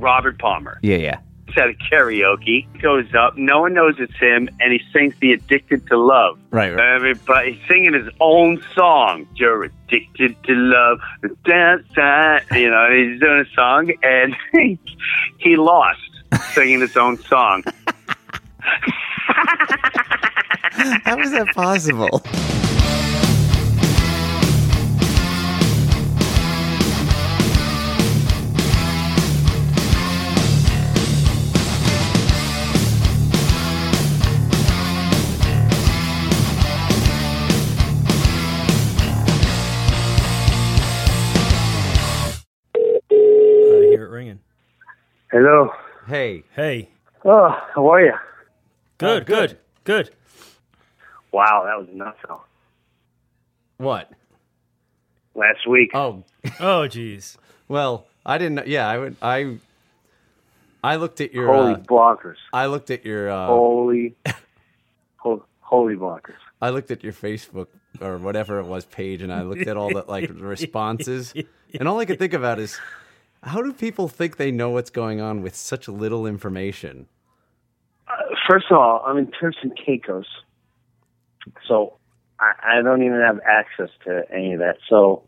Robert Palmer. Yeah, yeah. He's at a karaoke, goes up, no one knows it's him, and he sings the Addicted to Love. Right, right. Everybody he's singing his own song. You're addicted to love. Dance, dance. You know, he's doing a song, and he lost singing his own song. How is that possible? Hello. Hey, Hey. Oh, how are you? Good, good, good. Wow, that was nuts. though. what? Last week. Oh, Oh, jeez. well, I didn't. know- Yeah, I would. I. I looked at your. Holy Uh, blockers. I looked at your. Uh, Holy, ho- holy blockers. I looked at your Facebook or whatever it was page, and I looked at all the like responses, and all I could think about is, how do people think they know what's going on with such little information? Uh, first of all, I'm in Turks and Caicos, so I, I don't even have access to any of that. So,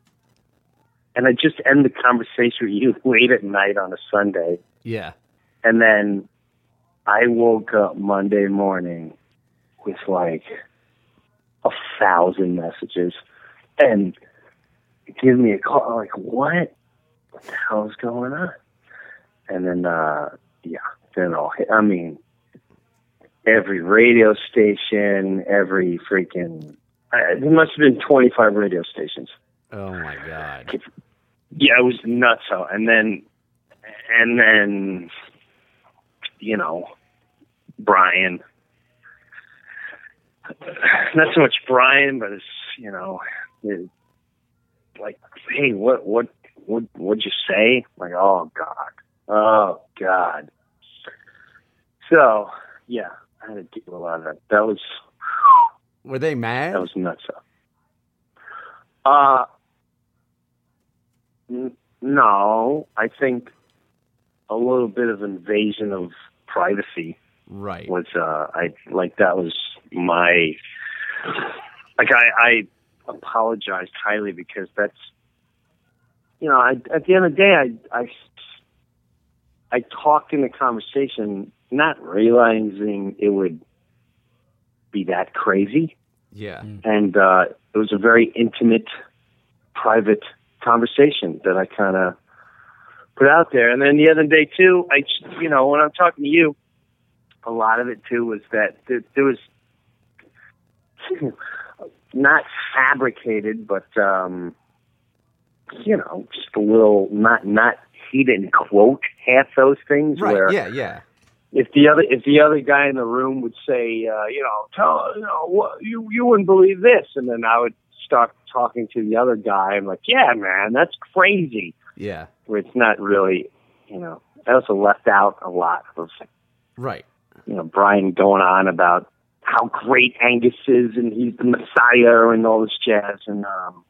and I just end the conversation with you late at night on a Sunday, Yeah. and then I woke up Monday morning with like a thousand messages, and give me a call. I'm like, what? What the hell is going on? And then, uh, yeah, then all hit. I mean, every radio station, every freaking. I, there must have been 25 radio stations. Oh my god. Yeah, it was nuts. And then, and then, you know, Brian. Not so much Brian, but it's you know, it, like, hey, what, what, what, what'd you say? Like, oh God, oh God. So, yeah, I had to deal with a lot of that. That was Were they mad? that was nuts. Uh, n- no, I think a little bit of invasion of privacy right. was, uh, I like that was my, like I, I apologized highly because that's, you know, I, at the end of the day, I, I, I talked in the conversation, not realizing it would be that crazy Yeah. and uh, it was a very intimate, private conversation that I kind of put out there. And then the other day too, I you know when I'm talking to you, a lot of it too was that there, there was not fabricated, but um, you know, just a little not not he didn't quote half those things Right. where Yeah. Yeah. if the other if the other guy in the room would say, uh, you know, tell you know what you you wouldn't believe this, and then I would start talking to the other guy. I'm like, yeah, man, that's crazy. Yeah. Where it's not really, you know, I also left out a lot of Right. you know Brian going on about how great Angus is and he's the Messiah and all this jazz, and um,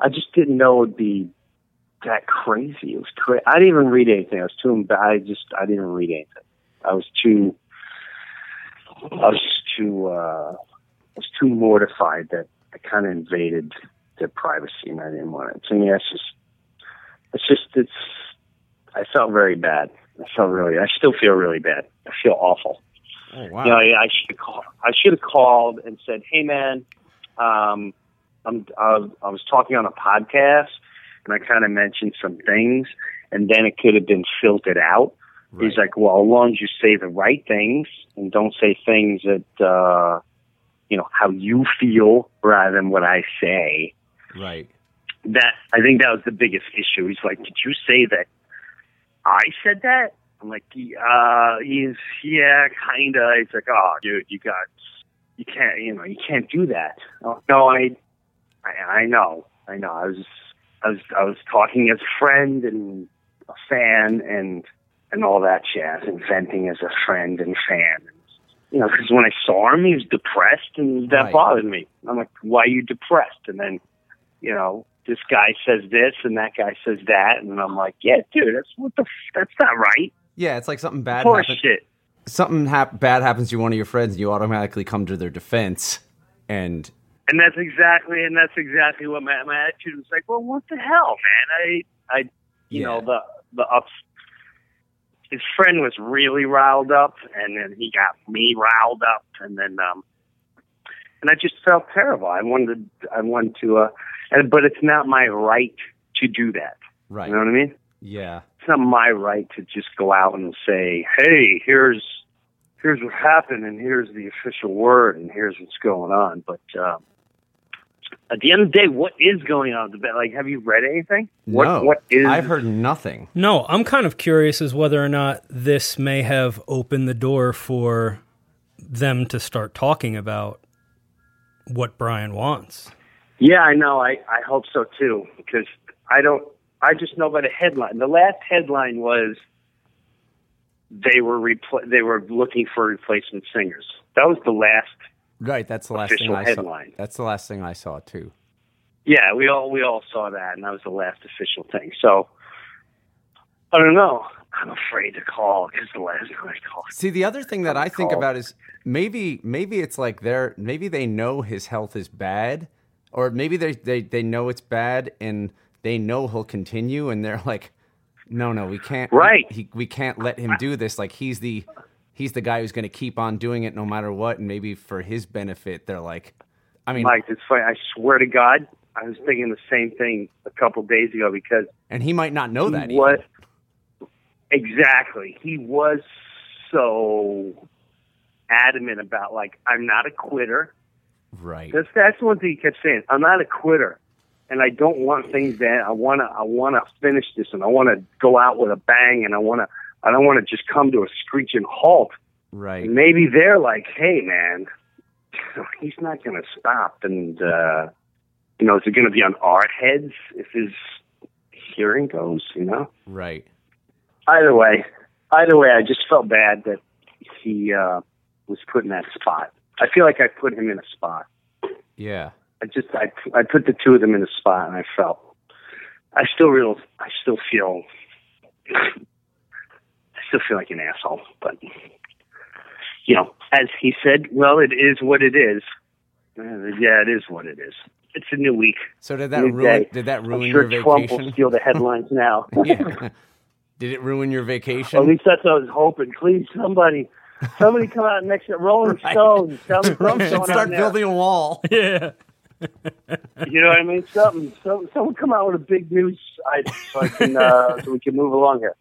I just didn't know it'd be that crazy. It was crazy. I didn't even read anything. I was too. emb- I just I didn't read anything. I was too. I was too. Uh, I was too mortified that I kind of invaded their privacy, and I didn't want it. So yeah, it's just. It's just it's. I felt very bad. I felt really. I still feel really bad. I feel awful. Oh wow. You know, I, I should have called. I should have called and said, "Hey, man, um, I'm I was, I was talking on a podcast, and I kind of mentioned some things, and then it could have been filtered out." He's like, "Well, as long as you say the right things and don't say things that uh, you know how you feel rather than what I say, Right. that I think that was the biggest issue. He's like, "Did you say that I said that?" I'm like, "Uh, he's yeah, kinda." He's like, "Oh, dude, you got, you can't, you know, you can't do that." Oh, no, I, I, I know, I know. I was, I was, I was talking as a friend and a fan and and all that jazz, and venting as a friend and fan. You know, because when I saw him, he was depressed, and that Right. bothered me. I'm like, "Why are you depressed?" And then you know, this guy says this and that guy says that, and I'm like, yeah, dude, that's what the f- that's not right. Yeah, it's like something bad Horse happens. shit. Something hap- bad happens to one of your friends, and you automatically come to their defense. And And that's exactly and that's exactly what my my attitude was like. Well, what the hell, man? I I you know the the ups. His friend was really riled up, and then he got me riled up, and then um, and I just felt terrible. I wanted I wanted to, uh, and but it's not my right to do that. right, You know what I mean? yeah, it's not my right to just go out and say, "Hey, here's here's what happened, and here's the official word, and here's what's going on." But um, at the end of the day, what is going on? Like, have you read anything? What no, what is? I've heard nothing. No, I'm kind of curious as whether or not this may have opened the door for them to start talking about what Brian wants. Yeah, I know. I I hope so too, because I don't. I just know by the headline. The last headline was they were repl- they were looking for replacement singers. That was the last Right, that's the last thing I headline. saw. That's the last thing I saw too. Yeah, we all we all saw that, and that was the last official thing. So I don't know. I'm afraid to call because the last time I called. See, the other thing that I think call. about is maybe maybe it's like they're maybe they know his health is bad, or maybe they they they know it's bad and they know he'll continue, and they're like, no, no, we can't. Right. He, we can't let him do this. Like he's the he's the guy who's going to keep on doing it no matter what, and maybe for his benefit, they're like, I mean, Mike, it's funny. I swear to God, I was thinking the same thing a couple days ago because and he might not know that. was exactly he was so adamant about like I'm not a quitter. right? That's that's one thing he kept saying. I'm not a quitter, and I don't want things that I want to. I want to finish this, and I want to go out with a bang, and I want to. I don't want to just come to a screeching halt. Right. And maybe they're like, "Hey, man, he's not going to stop," and uh, you know, is it going to be on our heads if his hearing goes? You know. Right. Either way, either way, I just felt bad that he uh, was put in that spot. I feel like I put him in a spot. Yeah. I just I I put the two of them in a spot, and I felt I still real I still feel still feel like an asshole, but you know, as he said, well, it is what it is. Uh, Yeah, it is what it is. It's a new week. So did that ruin? day. Did that ruin I'm sure your Trump vacation? will steal the headlines now. yeah. Did it ruin your vacation? At least that's what I was hoping. Please, somebody, somebody come out next to Rolling Right. Stones. Tell me Trump should going start on there. building a wall. Yeah. You know what I mean? Something. Some, someone come out with a big news item so I can uh, so we can move along here.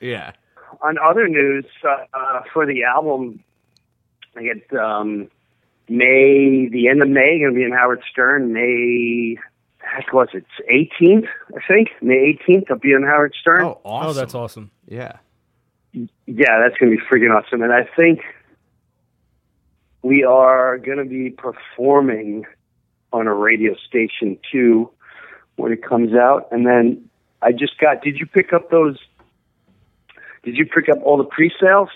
Yeah. On other news, uh, uh, for the album, I get um, May the end of May going to be in Howard Stern. May heck was it? Eighteenth, I think. May eighteenth, I'll be in Howard Stern. Oh, awesome. Oh, that's awesome. Yeah. Yeah, that's going to be freaking awesome. And I think we are going to be performing on a radio station too when it comes out. And then I just got, did you pick up those? Did you pick up all the pre sales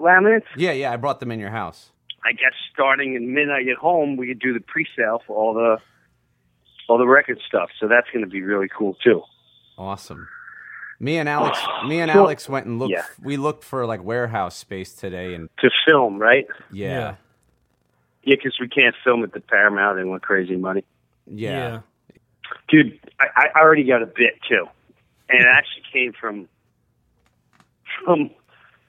laminates? Yeah, yeah. I brought them in your house. I guess starting in midnight at home, we could do the pre sale for all the. All the record stuff, so that's going to be really cool too. Awesome. Me and Alex, me and Well, Alex went and looked. yeah. We looked for like warehouse space today, and To film, right? yeah, Yeah, because we can't film at the Paramount; they want crazy money. yeah, dude, I, I already got a bit too, and it actually came from from.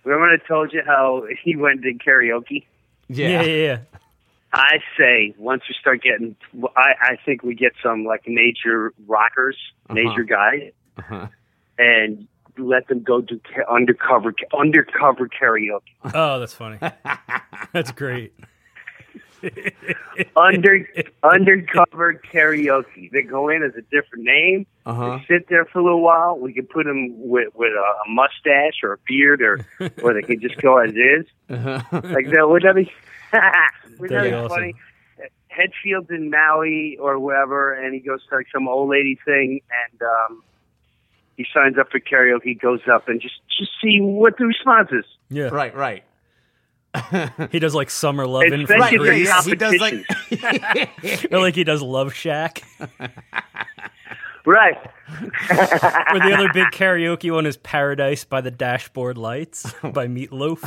Remember I told you how he went and did karaoke? yeah, Yeah. Yeah. yeah. I say once we start getting, I I think we get some like major rockers, major guys, Uh-huh. and let them go do undercover undercover karaoke. Oh, that's funny. that's great. Under undercover karaoke. They go in as a different name. Uh-huh. They sit there for a little while. We can put them with with a, a mustache or a beard, or or they can just go as is. Like that would that be? would that That'd be be awesome. funny? Hetfield's in Maui or wherever, and he goes to like some old lady thing, and um, he signs up for karaoke, goes up, and just just see what the response is. Yeah. Right, right. He does like summer love in Especially Right, for Grease. yeah, he does like or like he does Love Shack. Right. or the other big karaoke one is Paradise by the Dashboard Lights by Meatloaf.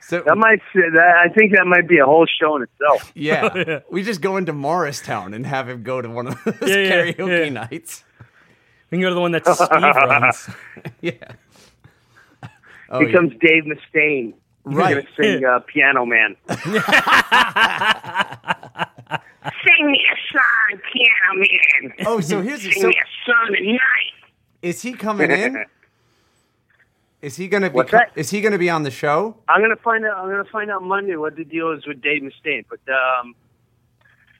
so That might that I think that might be a whole show in itself. yeah. We just go into Morristown and have him go to one of those Yeah, yeah, karaoke yeah. nights. We can go to the one that Steve runs. Yeah. Oh, Here yeah. Dave Mustaine. He's Right. gonna sing uh, Piano Man. sing me a song, Piano Man. Oh, so here's Sing so me a song tonight. is he coming in? Is he gonna be What's that? is he gonna be on the show? I'm gonna find out. I'm gonna find out Monday what the deal is with Dave Mustaine. But um,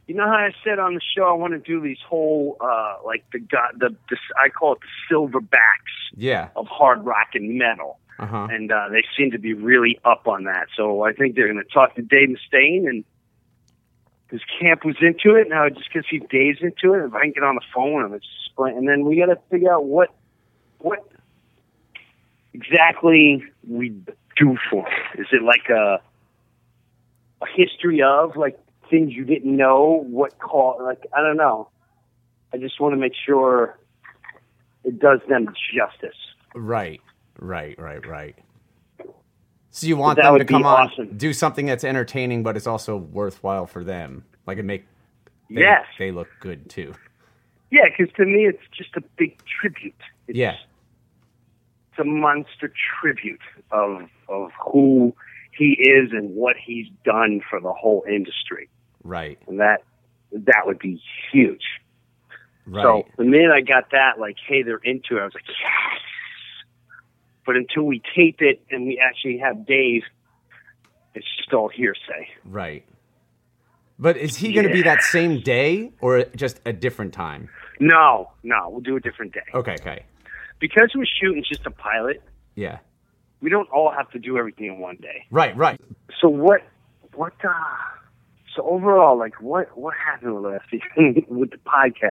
you know how I said on the show I want to do these whole uh, like the god the, the I call it the silverbacks Yeah. of hard rock and metal. Uh-huh. and uh, they seem to be really up on that. So I think they're going to talk to Dave Mustaine, and his camp was into it. Now just because he Dave's into it, if I can get on the phone with him, it's explain. And then we got to figure out what what exactly we do for him. Is it like a a history of like things you didn't know? What call like I don't know. I just want to make sure it does them justice. Right. Right, right, right. So you want That them to come on, awesome. do something that's entertaining, but it's also worthwhile for them. Like it make they, Yes. they look good too. Yeah, because to me, it's just a big tribute. It's, Yeah. it's a monster tribute of of who he is and what he's done for the whole industry, Right. and that that would be huge. Right. So the minute I got that, like, hey, they're into it, I was like, yes. But until we tape it and we actually have Dave, it's just all hearsay. right. But is he going to be that same day or just a different time? No, no, we'll do a different day Okay, okay. because we're shooting just a pilot. Yeah. We don't all have to do everything in one day. Right, right. So what? What? Uh, so overall, like, what? What happened with last with the podcast?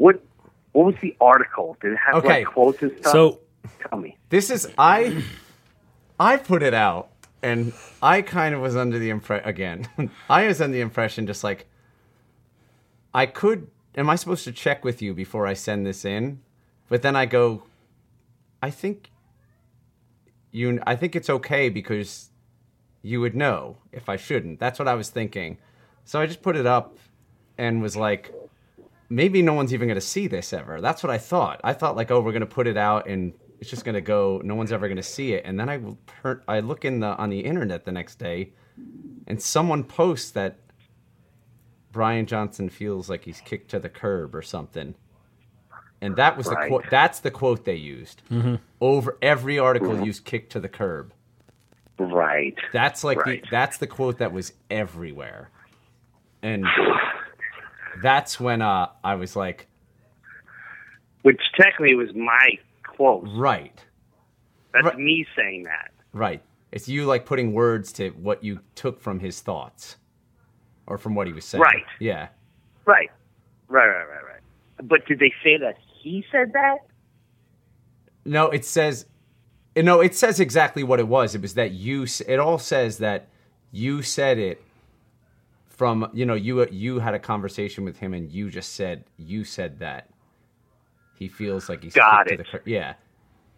What? What was the article? Did it have Okay. like quotes and stuff? So tell me. This is I I put it out and I kind of was under the impression again. I was under the impression just like I could am I supposed to check with you before I send this in? But then I go I think you I think it's okay because you would know if I shouldn't. That's what I was thinking. So I just put it up and was like maybe no one's even going to see this ever. That's what I thought. I thought like, oh, we're going to put it out and it's just going to go. No one's ever going to see it. And then I will I look in the on the internet the next day, and someone posts that Brian Johnson feels like he's kicked to the curb or something. And that was the Right. quote. That's the quote they used. Mm-hmm. Over every article used "kick to the curb." Right. That's like Right. the that's the quote that was everywhere. And that's when uh I was like, Which technically was my quote. right. That's Right. me saying that. Right. It's you like putting words to what you took from his thoughts or from what he was saying. Right. Yeah. Right. Right. Right. Right. Right. But did they say that he said that? No, it says no, it says exactly what it was. It was that you it all says that you said it from, you know, you you had a conversation with him and you just said you said that. He feels like he's Got it. The, yeah.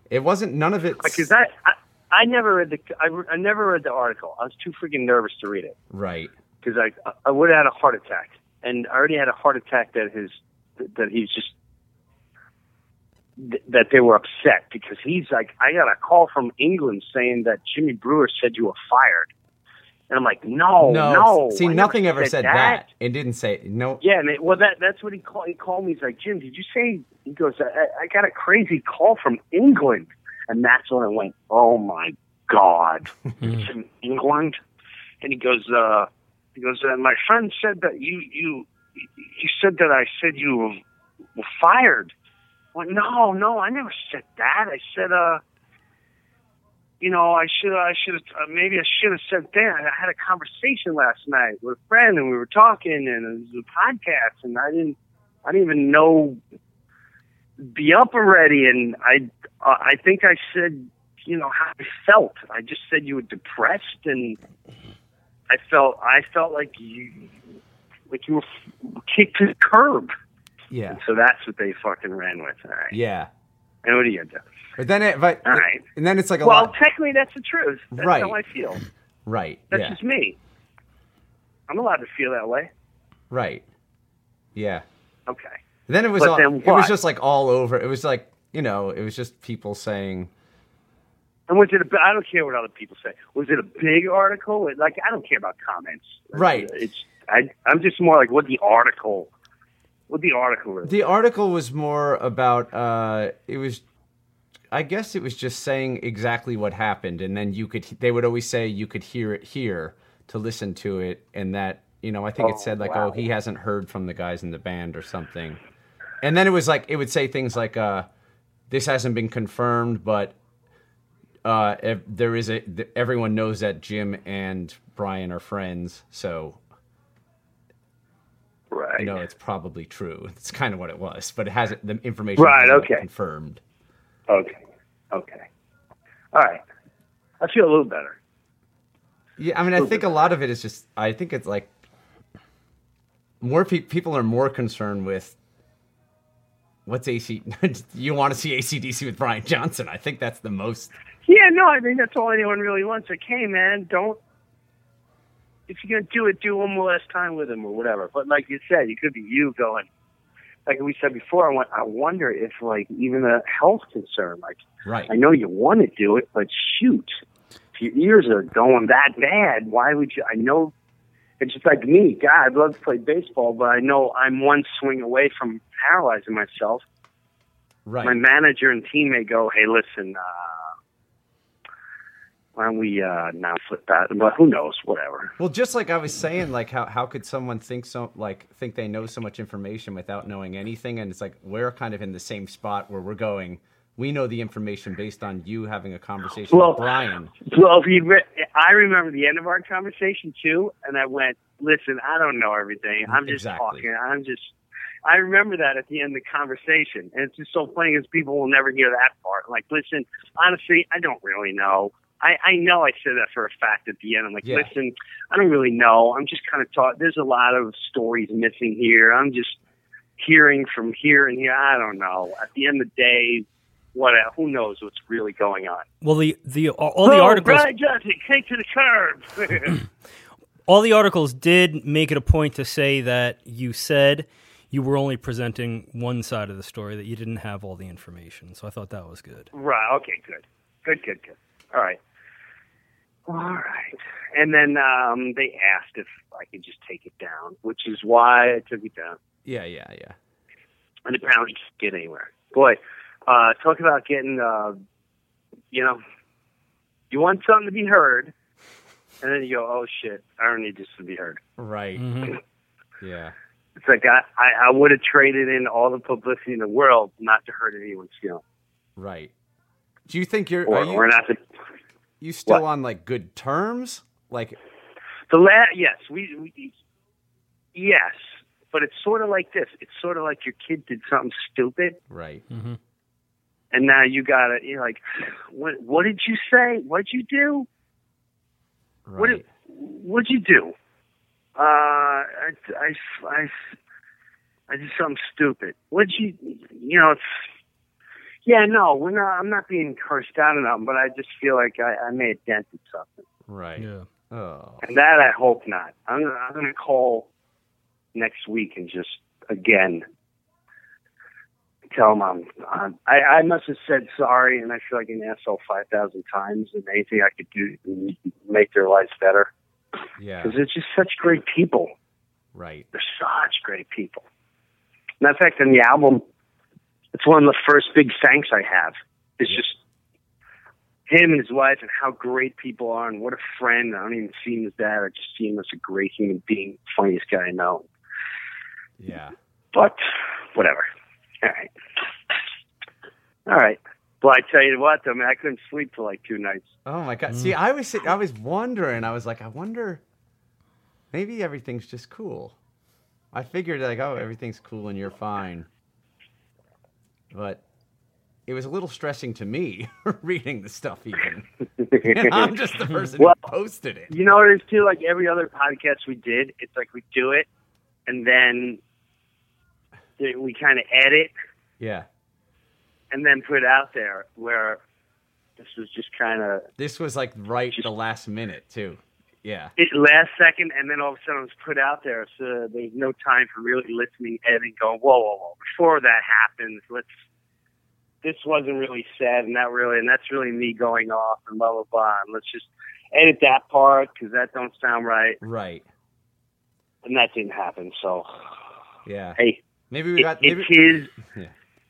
It wasn't none of it Because I, I, I never read the I, I never read the article. I was too freaking nervous to read it Right. because I I would have had a heart attack, and I already had a heart attack that his that he's just that they were upset because he's like I got a call from England saying that Jimmy Breuer said you were fired, and I'm like no no no See, I nothing ever said that. that. It didn't say no. Yeah, and it, well, that that's what he called. He called me. He's like, Jim, did you say? He goes, I, I got a crazy call from England, and that's when I went, oh my god, it's in England. And he goes, uh, he goes, uh, my friend said that you you you said that I said you were, were fired. I went, no, no, I never said that. I said, uh. You know, I should, I should have, uh, maybe I should have said that. I had a conversation last night with a friend, and we were talking, and it was a podcast, and I didn't, I didn't even know be up already, and I, uh, I think I said, you know, how I felt. I just said you were depressed, and I felt, I felt like you, like you were kicked to the curb. Yeah. So that's what they fucking ran with. All right. Yeah. And what do you do? But then it, but All right. and then it's like a Well, lot. technically, that's the truth. That's Right. how I feel. Right. That's yeah. just me. I'm allowed to feel that way. Right. Yeah. Okay. And then it was all, it was just like all over. It was like you know, it was just people saying, And was it a? I don't care what other people say. Was it a big article? Like I don't care about comments. Right. It's. I. I'm just more like what the article. What the article is. The article was more about uh it was I guess it was just saying exactly what happened and then you could they would always say you could hear it here to listen to it and that you know, I think it Oh, said like wow. oh he hasn't heard from the guys in the band or something. And then it was like it would say things like uh this hasn't been confirmed but uh if there is a everyone knows that Jim and Brian are friends so right. you know it's probably true. It's kind of what it was, but it hasn't the information Right, hasn't okay. confirmed. Okay. Okay. All right. I feel a little better. Yeah, I mean, I think a lot of it is just. I think it's like more pe- people are more concerned with what's AC. you want to see ACDC with Brian Johnson? I think that's the most. Yeah. No. I think that's all anyone really wants. Like, hey, man, don't. If you're gonna do it, do one more last time with him or whatever. But like you said, it could be you going. Like we said before, I went. I wonder if like even a health concern, like Right. I know you want to do it, but shoot, if your ears are going that bad, why would you? I know it's just like me. God, I'd love to play baseball, but I know I'm one swing away from paralyzing myself. Right. My manager and team may go, "Hey, listen, uh, why don't we uh, now flip that?" But who knows? Whatever. Well, just like I was saying, like how how could someone think so like think they know so much information without knowing anything? And it's like we're kind of in the same spot where we're going. We know the information based on you having a conversation Well, with Brian. Well, if you, re- I remember the end of our conversation too, and I went, "Listen, I don't know everything. I'm just Exactly. talking. I'm just." I remember that at the end of the conversation, and it's just so funny because people will never hear that part. Like, listen, honestly, I don't really know. I, I know I said that for a fact at the end. I'm like, Yeah. listen, I don't really know. I'm just kind of taught. There's a lot of stories missing here. I'm just hearing from here and here. I don't know. At the end of the day, what? Who knows what's really going on? Well, the the all the oh, articles Brian Johnson, to the curb. all the articles did make it a point to say that you said you were only presenting one side of the story that you didn't have all the information. So I thought that was good. right. Okay. Good. Good. Good. Good. All right. All right. And then um, they asked if I could just take it down, which is why I took it down. Yeah, yeah, yeah. And apparently, just get anywhere. Boy, uh, talk about getting. Uh, you know, you want something to be heard, and then you go, "Oh shit, I don't need this to be heard." Right. Mm-hmm. Yeah. It's like I, I, I would have traded in all the publicity in the world not to hurt anyone's feelings, Right. Do you think you're or, are you, or not to. You still what? on like good terms? Like The la- yes, we, we, yes, but it's sort of like this. It's sort of like your kid did something stupid, right. mhm and now you got to you're like, what? What did you say? What'd you do? What did, what'd you do? Uh, I, I, I, I did something stupid. What'd you, you know, it's, Yeah, no, we're not. I'm not being cursed out or nothing, but I just feel like I, I may have dented something, Right. Yeah. Oh. and that I hope not. I'm gonna, I'm gonna call next week and just again tell them I'm. I'm I, I must have said sorry, and I feel like an asshole five thousand times, and anything I could do to make their lives better Yeah. because it's just such great people. Right. They're such great people. Matter of fact, on the album, it's one of the first big thanks I have. It's just him and his wife and how great people are and what a friend. I don't even see him as that. I just see him as a great human being, funniest guy I know. Yeah. But whatever. All right. All right. Well, I tell you what, though, man, I couldn't sleep for like two nights. Oh my god. See, mm. I was sit- I was wondering. I was like, I wonder. Maybe everything's just cool. I figured like, oh, everything's cool and you're fine. But it was a little stressing to me reading the stuff. Even I'm just the person Well, who posted it. You know what it is too? Like every other podcast we did, it's like we do it, and then we kind of edit Yeah. and then put it out there. Where this was just kind of This was like right the last minute too. Yeah. it last second, and then all of a sudden it was put out there. So there's no time for really listening, editing, going, whoa, whoa, whoa. Before that happens, let's. This wasn't really said, and that really, and that's really me going off and blah blah blah. And let's just edit that part because that don't sound right, Right. and that didn't happen. So Yeah. hey, Maybe we it, got. Maybe, it's. Yeah.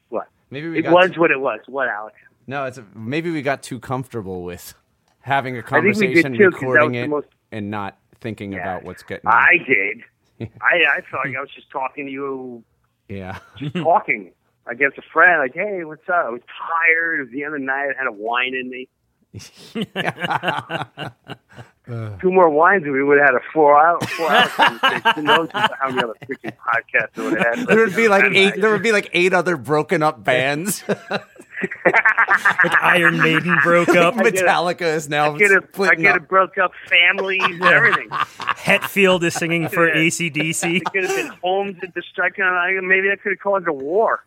What? maybe we It got. was what it was. What, Alex? No, it's maybe we got too comfortable with having a think we did conversation, too, recording was the it, most- and not thinking Yeah. about what's getting. I did. I I felt like I was just talking to you, yeah. just talking. I guess a friend, like, hey, what's up? I was tired. It was the end of the night. I had a wine in me. Two more wines, and we would have had a four hour, four hour conversation. Who knows how many other freaking podcasts would have had? there would be like eight. night. There would be like eight other broken up bands. Iron Maiden broke up. get it. Metallica is now I get a, I get a up. broke up family and everything. Hetfield is singing for Yeah. ACDC. It could have been homes at the strike. Maybe I could have called it a war.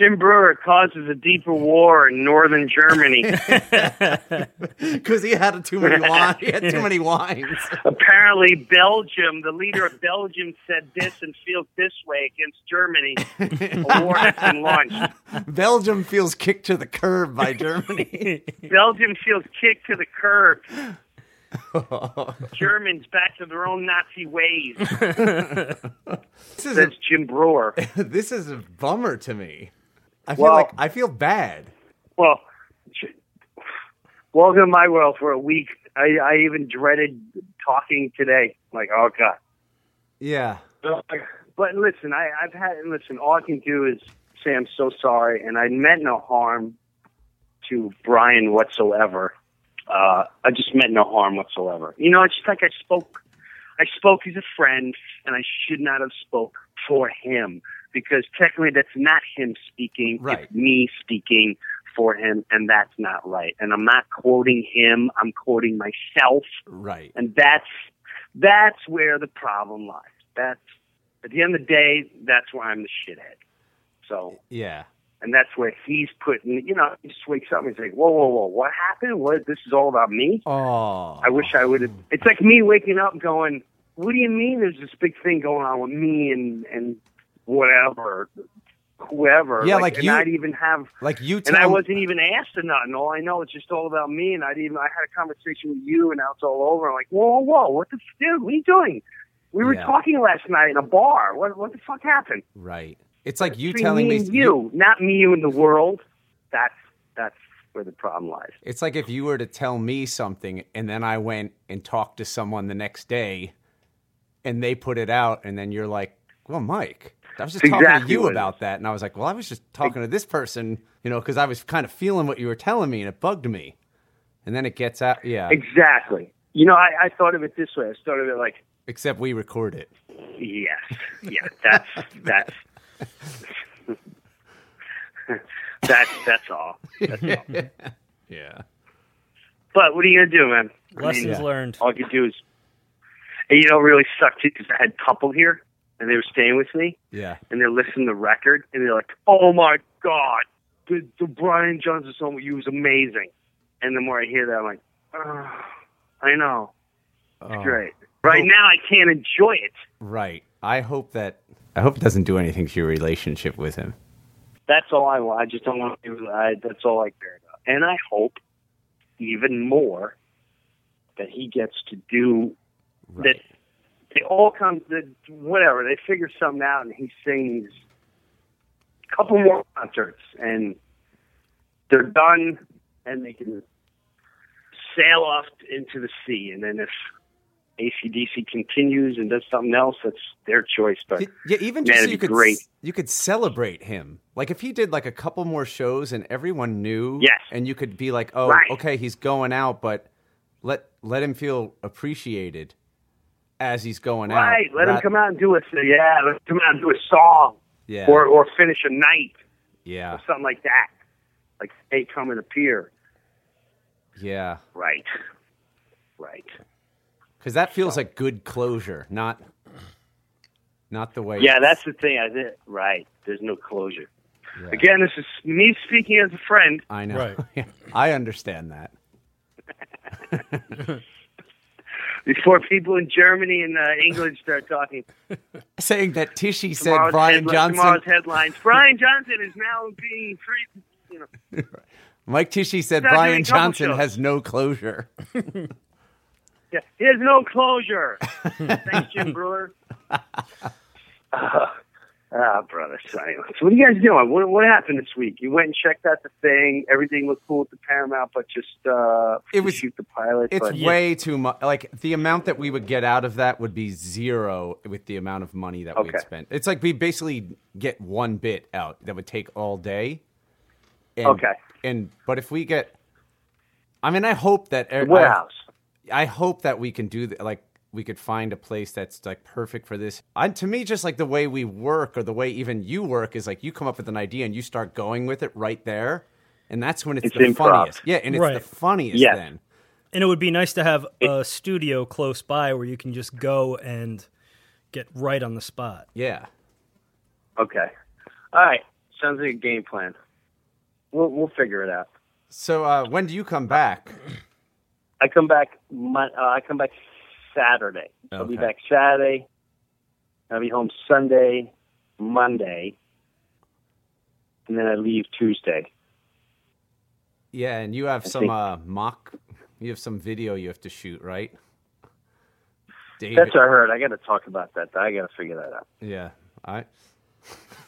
Jim Breuer causes a deeper war in northern Germany. because he had too many wines. He had too many wines. Apparently, Belgium, the leader of Belgium, said this and feels this way against Germany. A war has been launched. Belgium feels kicked to the curb by Germany. Belgium feels kicked to the curb. Germans back to their own Nazi ways. this is Says Jim Breuer. this is a bummer to me. I feel Well- like I feel bad. Well, welcome to my world for a week. I, I even dreaded talking today. Like, oh god. Yeah. But listen, I, I've had listen. All I can do is say I'm so sorry, and I meant no harm to Brian whatsoever. Uh, I just meant no harm whatsoever. You know, it's just like I spoke. I spoke as a friend, and I should not have spoke for him because technically that's not him speaking. Right. It's me speaking for him, and that's not right. And I'm not quoting him. I'm quoting myself. Right. And that's that's where the problem lies. That's at the end of the day, that's where I'm the shithead. So Yeah. And that's where he's putting you know, he just wakes up and he's like, Whoa, whoa, whoa, what happened? What this is all about me? Oh. I wish I would have it's like me waking up going, What do you mean there's this big thing going on with me and and whatever whoever. Yeah, like and you- I'd even have Like you and I wasn't even asked or nothing. All I know it's just all about me. And I didn't. I had a conversation with you, and now it's all over. I'm like, whoa, whoa, what the dude? What are you doing? We were Yeah. talking last night in a bar. What what the fuck happened? Right. It's like you telling me me you, not me, you, and the world. That's that's where the problem lies. It's like if you were to tell me something and then I went and talked to someone the next day and they put it out and then you're like, "Well, Mike, I was just talking to you about that." And I was like, "Well, I was just talking to this person, you know, cuz I was kind of feeling what you were telling me and it bugged me." And then it gets out, yeah. Exactly. You know, I, I thought of it this way. I started it like, Except we record it. yes, yeah, that's that's that's that's all. That's all. Yeah. But what are you gonna do, man? I Lessons mean, learned. All you can do is, and you know, really sucked too because I had couple here, and they were staying with me, Yeah. and they're listening to the record, and they're like, "Oh my god, the, the Brian Johnson song with you was amazing." And the more I hear that, I'm like, oh, "I know, it's Oh, great." Right oh. now, I can't enjoy it. Right. I hope that. I hope it doesn't do anything to your relationship with him. That's all I want. I just don't want to. I, that's all I care about. And I hope even more that he gets to do that. They all come. That whatever they figure something out, and he sings a couple more concerts, and they're done, and they can sail off into the sea. And then if ACDC continues and does something else, that's their choice. But Yeah, even Man, just so you could great. you could celebrate him. Like if he did like a couple more shows and everyone knew, Yes. and you could be like, oh, Right. okay, he's going out, but let let him feel appreciated as he's going out. Right. Let him come out and do a yeah. Let him come out and do a song, Yeah, or or finish a night, yeah, or something like that. Like they come and appear. yeah. Right. Right. Because that feels like good closure, not not the way. Yeah, that's the thing. I did. Right. There's no closure. Yeah. Again, this is me speaking as a friend. I know. Right. I understand that. Before people in Germany and uh, England start talking, Saying that Tishy said Brian headli- Johnson, tomorrow's headlines: Brian Johnson is now being free. You know, Mike Tishy said Brian Johnson shows. has no closure. Yeah, he has no closure. Thanks, Jim Breuer. Ah, brother, silence. What are you guys doing? What, what happened this week? You went and checked out the thing. Everything looked cool at the Paramount, but just uh, It was- shoot the pilot. It's but, way too much. Like the amount that we would get out of that would be zero with the amount of money that we'd spent. It's like we basically get one bit out that would take all day. And, Okay. And but if we get, I mean, I hope that the warehouse. I, I hope that we can do th- like we could find a place that's like perfect for this. And to me, just like the way we work or the way even you work is like you come up with an idea and you start going with it right there, and that's when it's, It's the improv. funniest. Yeah, and it's Right. the funniest Yes. then. And it would be nice to have a studio close by where you can just go and get right on the spot. Yeah. Okay. All right. Sounds like a game plan. We'll we'll figure it out. So uh, when do you come back? I come back. Mon- uh, I come back Saturday. I'll be back Saturday. I'll be home Sunday, Monday, and then I leave Tuesday. Yeah, and you have I some think- uh, mock. You have some video you have to shoot, right? David. That's what I heard. I got to talk about that. I got to figure that out. Yeah, I.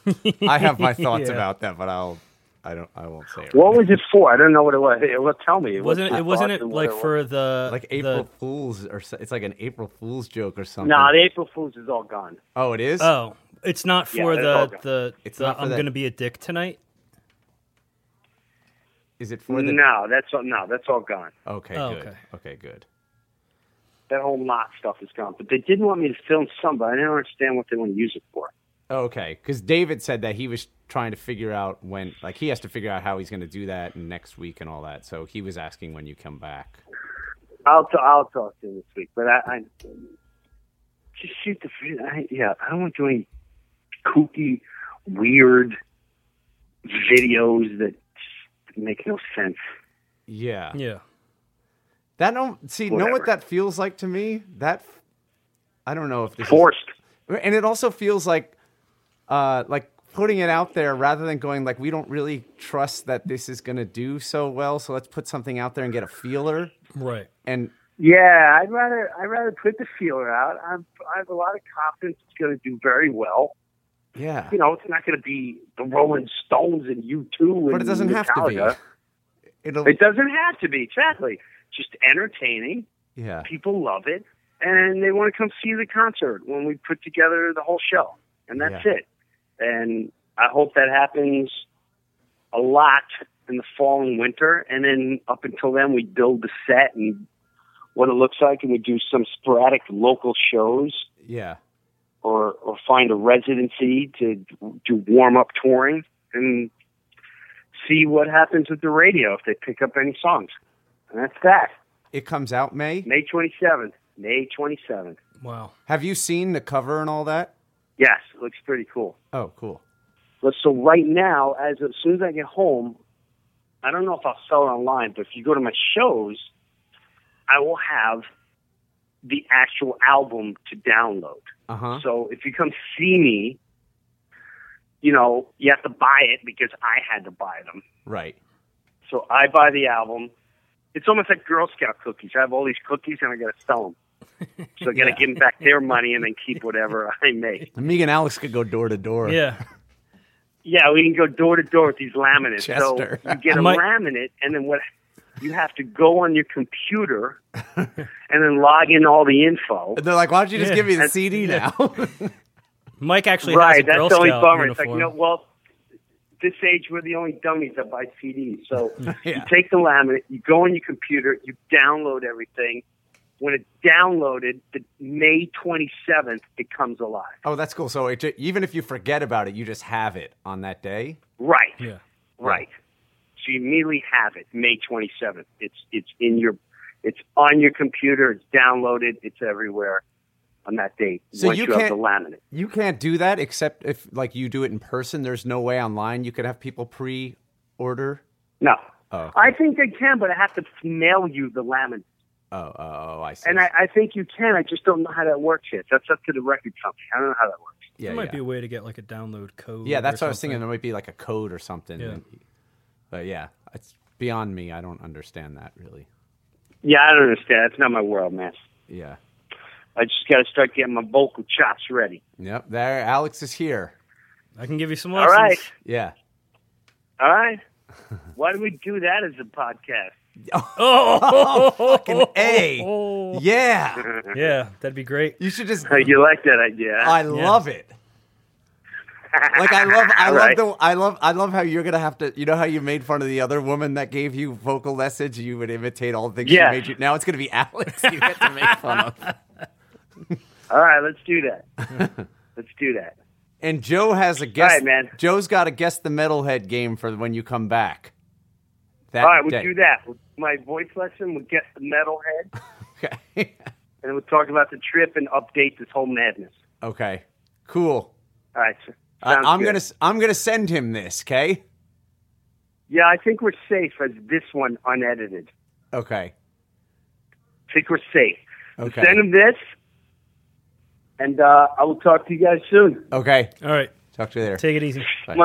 I have my thoughts Yeah. about that, but I'll. I don't. I won't say it. What was it for? I don't know what it was. Hey, well, tell me. What's Wasn't it? wasn't it like what for the like the- April Fools or so, it's like an April Fools joke or something. No, the April Fools is all gone. oh, it is. Oh, it's not for it's all the the. It's the not for I'm that- gonna be a dick tonight. is it for the? No, that's all. No, that's all gone. Okay, Oh, good. okay. Okay, good. That whole lot stuff is gone. But they didn't want me to film some, but I didn't understand what they want to use it for. Okay, because David said that he was trying to figure out when, like, he has to figure out how he's going to do that next week and all that. So he was asking when you come back. I'll t- I'll talk to him this week, but I, I just shoot the vid- I, yeah. I don't want to do any kooky, weird videos that make no sense. Yeah. Yeah. That don't see. Know what that feels like to me? That I don't know if this is- Forced. and it also feels like, uh, like putting it out there rather than going like we don't really trust that this is going to do so well. So let's put something out there and get a feeler. Right. And Yeah, I'd rather I'd rather put the feeler out. I'm, I have a lot of confidence it's going to do very well. yeah, You know, it's not going to be the Rolling Stones and U two, but it doesn't have to be. It'll. It doesn't have to be exactly. Just entertaining. yeah. People love it, and they want to come see the concert when we put together the whole show, and that's Yeah. it. And I hope that happens a lot in the fall and winter, and then up until then, we build the set and what it looks like, and we do some sporadic local shows, Yeah. or or find a residency to do warm up touring and see what happens with the radio if they pick up any songs. And that's that. It comes out May. May 27th. May 27th. Wow. Have you seen the cover and all that? Yes, it looks pretty cool. Oh, cool. But so right now, as, as soon as I get home, I don't know if I'll sell it online, but if you go to my shows, I will have the actual album to download. Uh huh. So if you come see me, you know, you have to buy it because I had to buy them. Right. So I buy the album. It's almost like Girl Scout cookies. I have all these cookies and I got to sell them. So I got to give them back their money and then keep whatever I make. Me and Alex could go door to door. Yeah. Yeah, we can go door to door with these laminates. Chester. So you get a Might- laminate, and then what? You have to go on your computer and then log in all the info. And they're like, why don't you just Yeah. give me the And- CD yeah. now? Mike actually right, has a Girl that's the only Scout bummer. It's like, you know, well, this age we're the only dummies that buy CDs. So you take the laminate, you go on your computer, you download everything. When it's downloaded, the May 27th, it comes alive. oh, that's cool. So it, ju- even if you forget about it, you just have it on that day. Right. Yeah. Right. So you immediately have it, May 27th. It's it's in your, it's on your computer. It's downloaded. It's everywhere on that date. So once you you, can't- the laminate. You can't do that except if like you do it in person. There's no way online you could have people pre-order. No. Oh. I think they can, but I have to mail you the laminate. Oh, oh, oh, I see. And I, I think you can. I just don't know how that works yet. That's up to the record company. I don't know how that works. yeah, there might yeah. be a way to get like a download code. yeah, that's or what I was thinking. something. There might be like a code or something. Yeah. But yeah, it's beyond me. I don't understand that really. Yeah, I don't understand. It's not my world, man. Yeah. I just got to start getting my vocal chops ready. Yep. There, Alex is here. I can give you some All lessons. right. Yeah. All right. Why do we do that as a podcast? Oh, Fucking A. Yeah. yeah, that'd be great. You should just. you like that idea? huh? I love it. Like I love, I love right. the, I love, I love how you're gonna have to. You know how you made fun of the other woman that gave you vocal lessons. You would imitate all the things Yeah. she made you. Now it's gonna be Alex. You get to make fun of. All right, let's do that. let's do that. And Joe has a guess. right, man. Joe's got to guess the metalhead game for when you come back. That All right, we'll day. do that. My voice lesson, we'll get the metalhead, Okay. and we'll talk about the trip and update this whole madness. okay. Cool. All right, sir. I, good. gonna, I'm gonna send him this. Okay. Yeah, I think we're safe as this one unedited. Okay. I think we're safe. Okay. Send him this, and uh, I will talk to you guys soon. Okay. All right, Talk to you later. take it easy. Yo,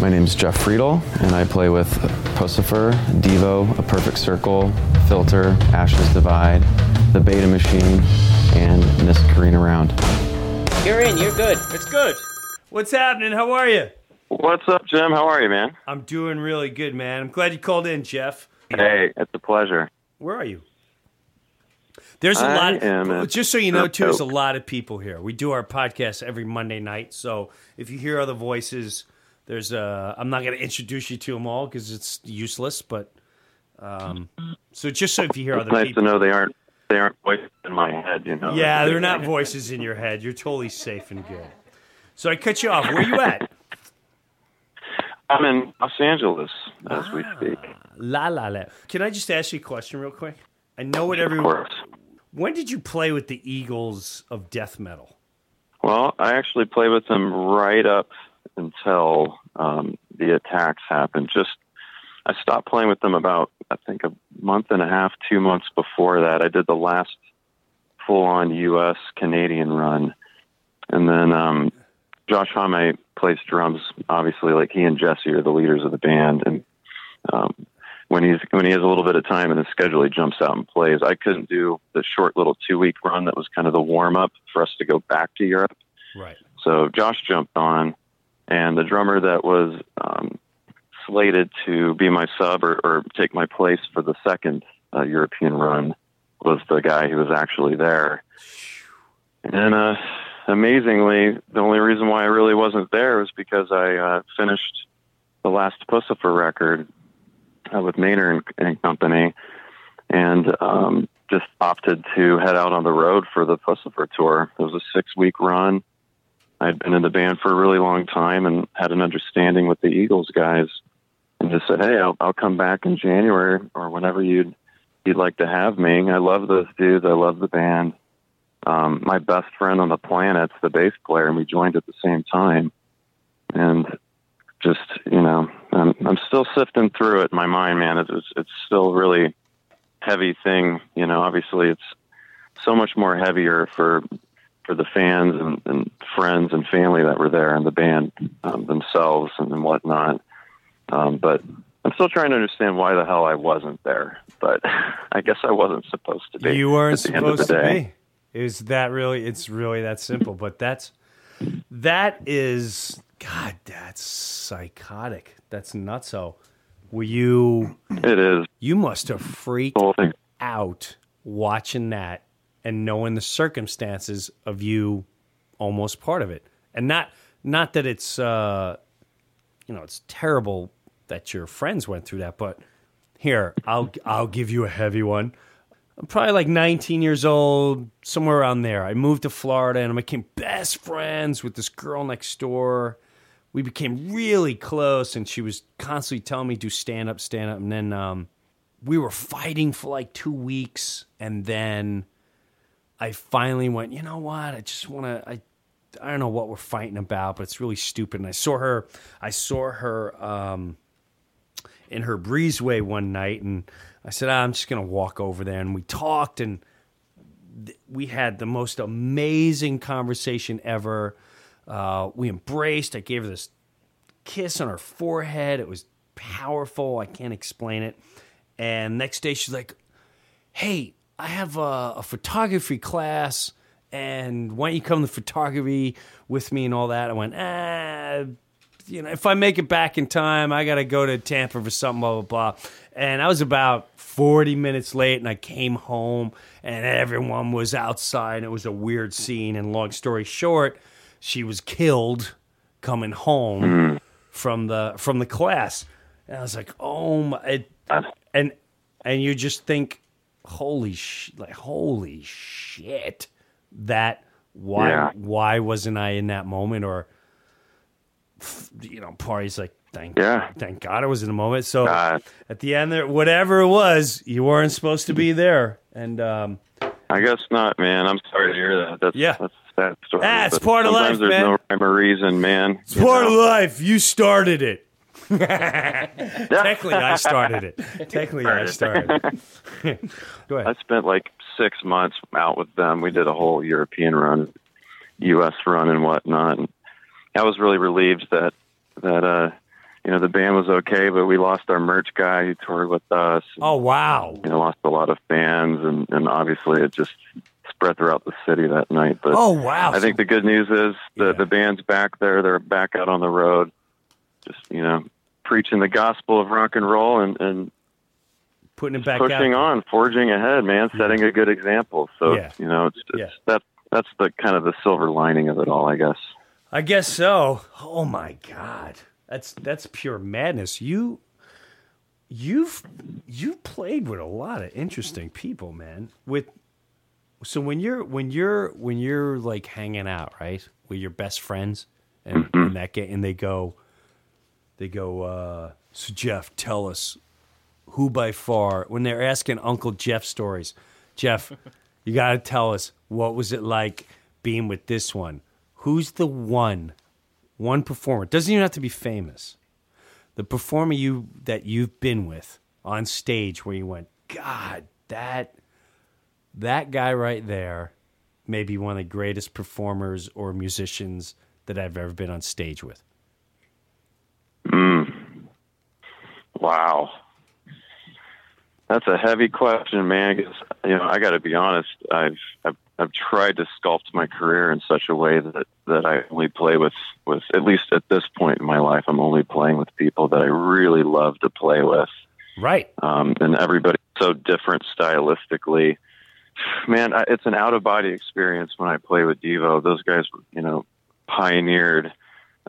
My name is Jeff Friedl, and I play with Puscifer, Devo, A Perfect Circle, Filter, Ashes Divide, The Beta Machine, and Miss Carina Round. You're in. You're good. It's good. What's happening? How are you? What's up, Jim? How are you, man? I'm doing really good, man. I'm glad you called in, Jeff. Hey, it's a pleasure. Where are you? There's a I lot. am just so you know, too, there's a lot of people here. We do our podcast every Monday night, so if you hear other voices, there's uh I'm not going to introduce you to them all because it's useless. But um, so just so if you hear It's other nice people, to know they aren't they aren't voices in my head. You know. yeah, they're not voices in your head. You're totally safe and good. So I cut you off. Where are you at? I'm in Los Angeles as we speak. La la la. Can I just ask you a question real quick? I know what Of everyone. course. When did you play with the Eagles of death metal? Well, I actually played with them right up until um, the attacks happened. Just I stopped playing with them about I think a month and a half, two months before that. I did the last full-on U.S. Canadian run, and then um, Josh Homme plays drums. Obviously, like he and Jesse are the leaders of the band, and um, when he's when he has a little bit of time in his schedule, he jumps out and plays. I couldn't do the short little two-week run that was kind of the warm-up for us to go back to Europe. Right. So Josh jumped on, and the drummer that was um, slated to be my sub or, or take my place for the second uh, European run was the guy who was actually there. And uh, amazingly, the only reason why I really wasn't there was because I uh, finished the last Puscifer record uh, with Maynard and, and Company, and um, just opted to head out on the road for the Puscifer tour. It was a six week run. I'd been in the band for a really long time and had an understanding with the Eagles guys, and just said, "Hey, I'll, I'll come back in January or whenever you'd you'd like to have me. I love those dudes. I love the band. Um, my best friend on the planet's the bass player, and we joined at the same time. And just you know, I'm, I'm still sifting through it in my mind, man. It's it's, it's still really heavy thing. You know, obviously it's so much more heavier for for the fans and, and friends and family that were there and the band um, themselves and, and whatnot. Um, but I'm still trying to understand why the hell I wasn't there. But I guess I wasn't supposed to be. You weren't at the end of the supposed to day. be. Is that really? It's really that simple. But that's that is God. That's psychotic. That's nutso. Were you? It is. You must have freaked The whole thing. out watching that and knowing the circumstances of you almost part of it, and not not that it's uh, you know it's terrible that your friends went through that, but here I'll I'll give you a heavy one. I'm probably like 19 years old, somewhere around there. I moved to Florida and I became best friends with this girl next door. We became really close, and she was constantly telling me do stand up, stand up, and then um, we were fighting for like two weeks, and then I finally went. You know what? I just want to. I I don't know what we're fighting about, but it's really stupid. And I saw her. I saw her. Um, in her breezeway one night, and I said, "Ah, "I'm just going to walk over there." And we talked, and th- we had the most amazing conversation ever. Uh, we embraced. I gave her this kiss on her forehead. It was powerful. I can't explain it. And next day, she's like, "Hey, I have a, a photography class." And why don't you come to photography with me and all that? I went, ah, you know, if I make it back in time, I got to go to Tampa for something, blah, blah, blah. And I was about 40 minutes late and I came home and everyone was outside and it was a weird scene. And long story short, she was killed coming home from the from the class. And I was like, oh my, it, and, and you just think, holy sh, like, holy shit, that, why, Yeah. why wasn't I in that moment? Or, you know, parties like thank Yeah. thank God I was in the moment. So at the end there, whatever it was, you weren't supposed to be there. And um, I guess not, man. I'm sorry to hear that. That's, Yeah. that's a sad story. Ah, it's But part of life, there's no rhyme or reason, man. it's part of life. You started it. Technically, I started it. Technically, I started it. Go ahead. I spent like six months out with them. We did a whole European run, U.S. run, and whatnot. And I was really relieved that that uh, you know the band was okay, but we lost our merch guy who toured with us. Oh wow! You know, lost a lot of fans, and and obviously it just spread throughout the city that night. But Oh, wow. I think the good news is the the band's back there. They're back out on the road, just you know, preaching the gospel of rock and roll and and Putting it back pushing out. on, forging ahead, man, setting a good example. So Yeah. you know, it's, it's Yeah. that that's the kind of the silver lining of it all, I guess. I guess so. Oh my god, that's that's pure madness. You, you've you've played with a lot of interesting people, man. With so when you're when you're when you're like hanging out, right, with your best friends, and, and mm-hmm. that get and they go, they go. uh So Jeff, tell us who by far when they're asking Uncle Jeff stories. Jeff, you got to tell us what was it like being with this one. Who's the one, one performer? Doesn't even have to be famous. The performer you that you've been with on stage where you went, God, that that guy right there may be one of the greatest performers or musicians that I've ever been on stage with. Mm. Wow. That's a heavy question, man. 'cause, you know, I got to be honest. I've, I've I've tried to sculpt my career in such a way that that I only play with with at least at this point in my life, I'm only playing with people that I really love to play with. Right. Um, and everybody's so different stylistically. man, I- it's an out of body experience when I play with Devo. Those guys, you know, pioneered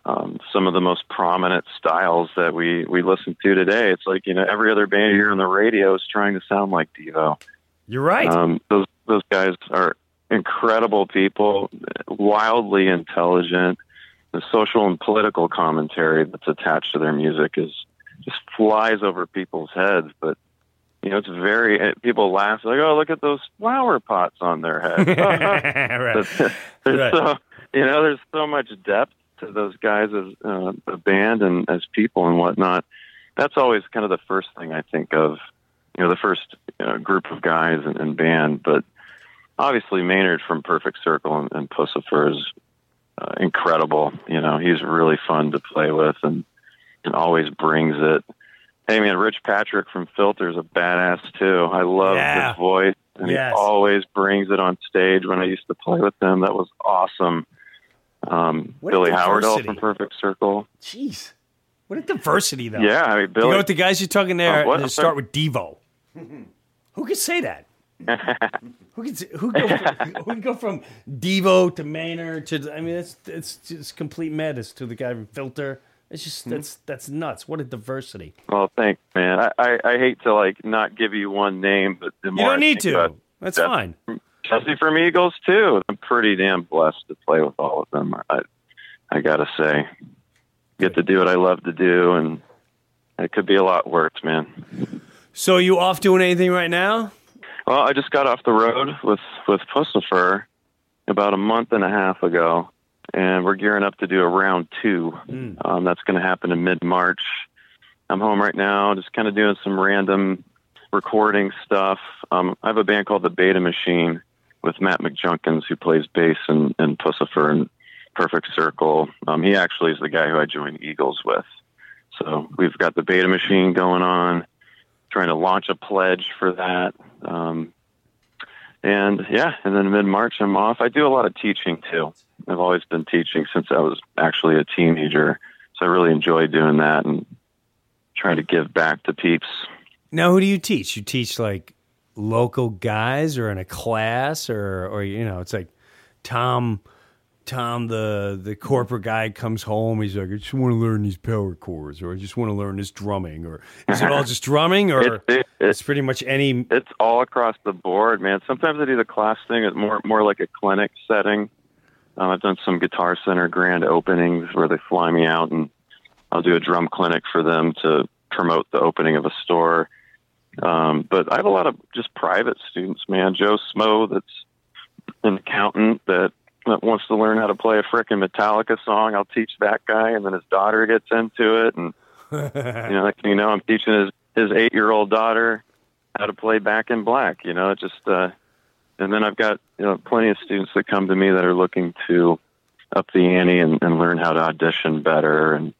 um, some of the most prominent styles that we we listen to today. It's like you know every other band you hear on the radio is trying to sound like Devo. You're right. Um, those those guys are incredible people, wildly intelligent. The social and political commentary that's attached to their music is just flies over people's heads. But you know, it's very eh, people laugh like, "Oh, look at those flower pots on their head." Right. so you know, there's so much depth to those guys as uh, a band and as people and whatnot. That's always kind of the first thing I think of. You know, the first uh, group of guys and, and band, but obviously Maynard from Perfect Circle and, and Puscifer is uh, incredible. You know, he's really fun to play with and and always brings it. Hey man, Rich Patrick from Filter is a badass too. I love Yeah. his voice, and Yes. he always brings it on stage. When I used to play with them, that was awesome. Um, What Billy diversity. from Perfect Circle. Jeez. What a diversity, though. Yeah, I mean, You Billy. know what the guys you're talking there? They start with Devo. Who could say that? Who can who go who can go from Devo to Maynard to I mean it's it's just complete madness to the guy from Filter. It's just that's that's nuts. What a diversity. Well, thanks, man. I, I, I hate to like not give you one name, but the You more don't I need to. That's fine. Jesse from Eagles too. I'm pretty damn blessed to play with all of them. I I gotta say, get to do what I love to do, and it could be a lot worse, man. So are you off doing anything right now? Well, I just got off the road with with Puscifer about a month and a half ago, and we're gearing up to do a round two. Um, that's going to happen in mid March. I'm home right now, just kind of doing some random recording stuff. Um, I have a band called the Beta Machine with Matt McJunkins, who plays bass in, in Puscifer and Perfect Circle. Um, he actually is the guy who I joined Eagles with. So we've got the Beta Machine going on, trying to launch a pledge for that. Um, and yeah, and then mid March I'm off. I do a lot of teaching too. I've always been teaching since I was actually a teenager, so I really enjoy doing that and trying to give back to peeps. Now who do you teach? You teach like local guys or in a class or or you know, it's like Tom Tom the the corporate guy comes home, he's like, I just want to learn these power chords or I just want to learn this drumming or is it all just drumming or It- it- it's pretty much any It's all across the board, man. Sometimes I do the class thing it's more more like a clinic setting. Um, I've done some Guitar Center grand openings where they fly me out and I'll do a drum clinic for them to promote the opening of a store. Um, but I have a lot of just private students, man. Joe Smo, that's an accountant that, that wants to learn how to play a frickin' Metallica song. I'll teach that guy, and then his daughter gets into it, and you know, like you know, I'm teaching his his eight year old daughter how to play Back in Black. You know, it just uh, and then I've got you know plenty of students that come to me that are looking to up the ante and, and learn how to audition better, and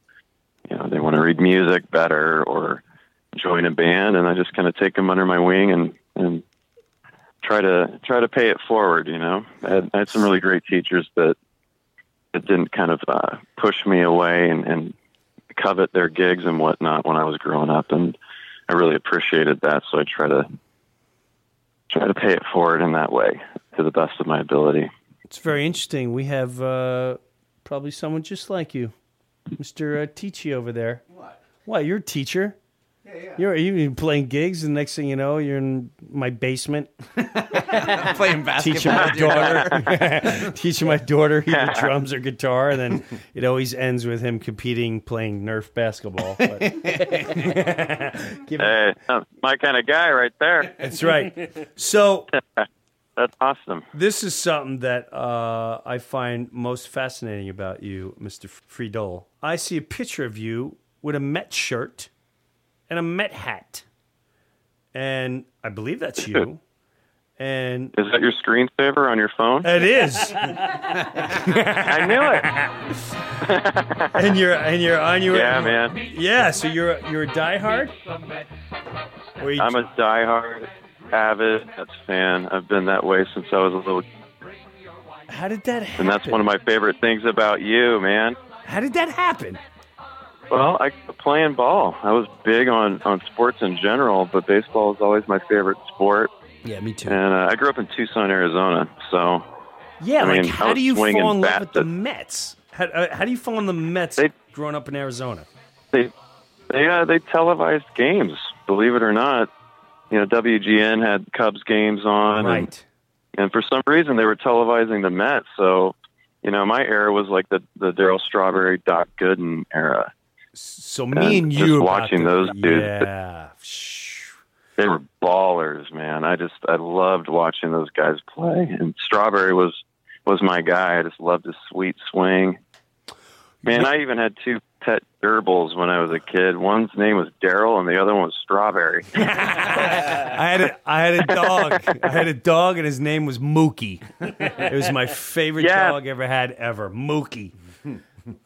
you know they want to read music better or join a band, and I just kind of take them under my wing and and try to try to pay it forward. You know, I had, I had some really great teachers that that didn't kind of uh, push me away and, and covet their gigs and whatnot when I was growing up, and I really appreciated that. So I try to try to pay it forward in that way to the best of my ability. It's very interesting. We have uh, probably someone just like you, Mr. Uh, Ticci over there. What? What? You're a teacher. Yeah, yeah. You're you playing gigs, and next thing you know, you're in my basement Playing basketball. teaching my basketball with your daughter, teaching my daughter either drums or guitar, and then it always ends with him competing playing Nerf basketball. But Hey, my kind of guy right there. That's right. So that's awesome. This is something that uh, I find most fascinating about you, Mr. Friedl. I see a picture of you with a Met shirt and a Met hat, and I believe that's you. And Is that your screensaver on your phone? it is. I knew it. and you're and you're on your Yeah, man. Yeah, so you're you're a diehard. You- I'm a diehard, avid Mets fan. I've been that way since I was a little, How did that happen? and that's one of my favorite things about you, man. How did that happen? Well, I playing ball. I was big on on sports in general, but baseball is always my favorite sport. Yeah, me too. And uh, I grew up in Tucson, Arizona. So Yeah, I like mean, how do you fall in love with the Mets? How, uh, how do you fall in the Mets they, growing up in Arizona? they they uh, they televised games. Believe it or not, you know WGN had Cubs games on, Right. And, and for some reason they were televising the Mets. So you know my era was like the the Darryl Strawberry, Doc Gooden era. So me and just you about watching the- those dudes. Yeah. They were ballers, man. I just I loved watching those guys play. And Strawberry was was my guy. I just loved his sweet swing. Man, I even had two pet gerbils when I was a kid. One's name was Daryl, and the other one was Strawberry. I had a, I had a dog. I had a dog, and his name was Mookie. It was my favorite Yeah. dog I ever had ever. Mookie.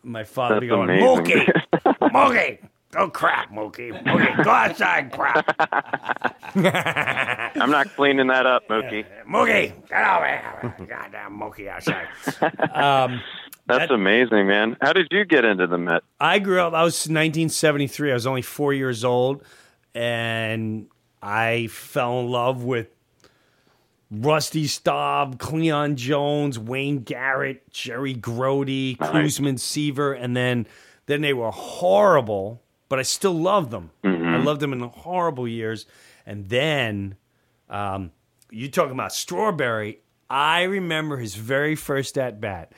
My father would be going, amazing. Mookie, Mookie, go crap, Mookie, Mookie, go outside, crap, I'm not cleaning that up, Mookie. Mookie, get over here, goddamn Mookie outside. Um, That's amazing, man. How did you get into the Mets? I grew up. I was 1973. I was only four years old, and I fell in love with Rusty Staub, Cleon Jones, Wayne Garrett, Jerry Grote, Nice. Koosman Seaver, and then then they were horrible, but I still loved them. I loved them in the horrible years, and then um, you talking about Strawberry? I remember his very first at bat.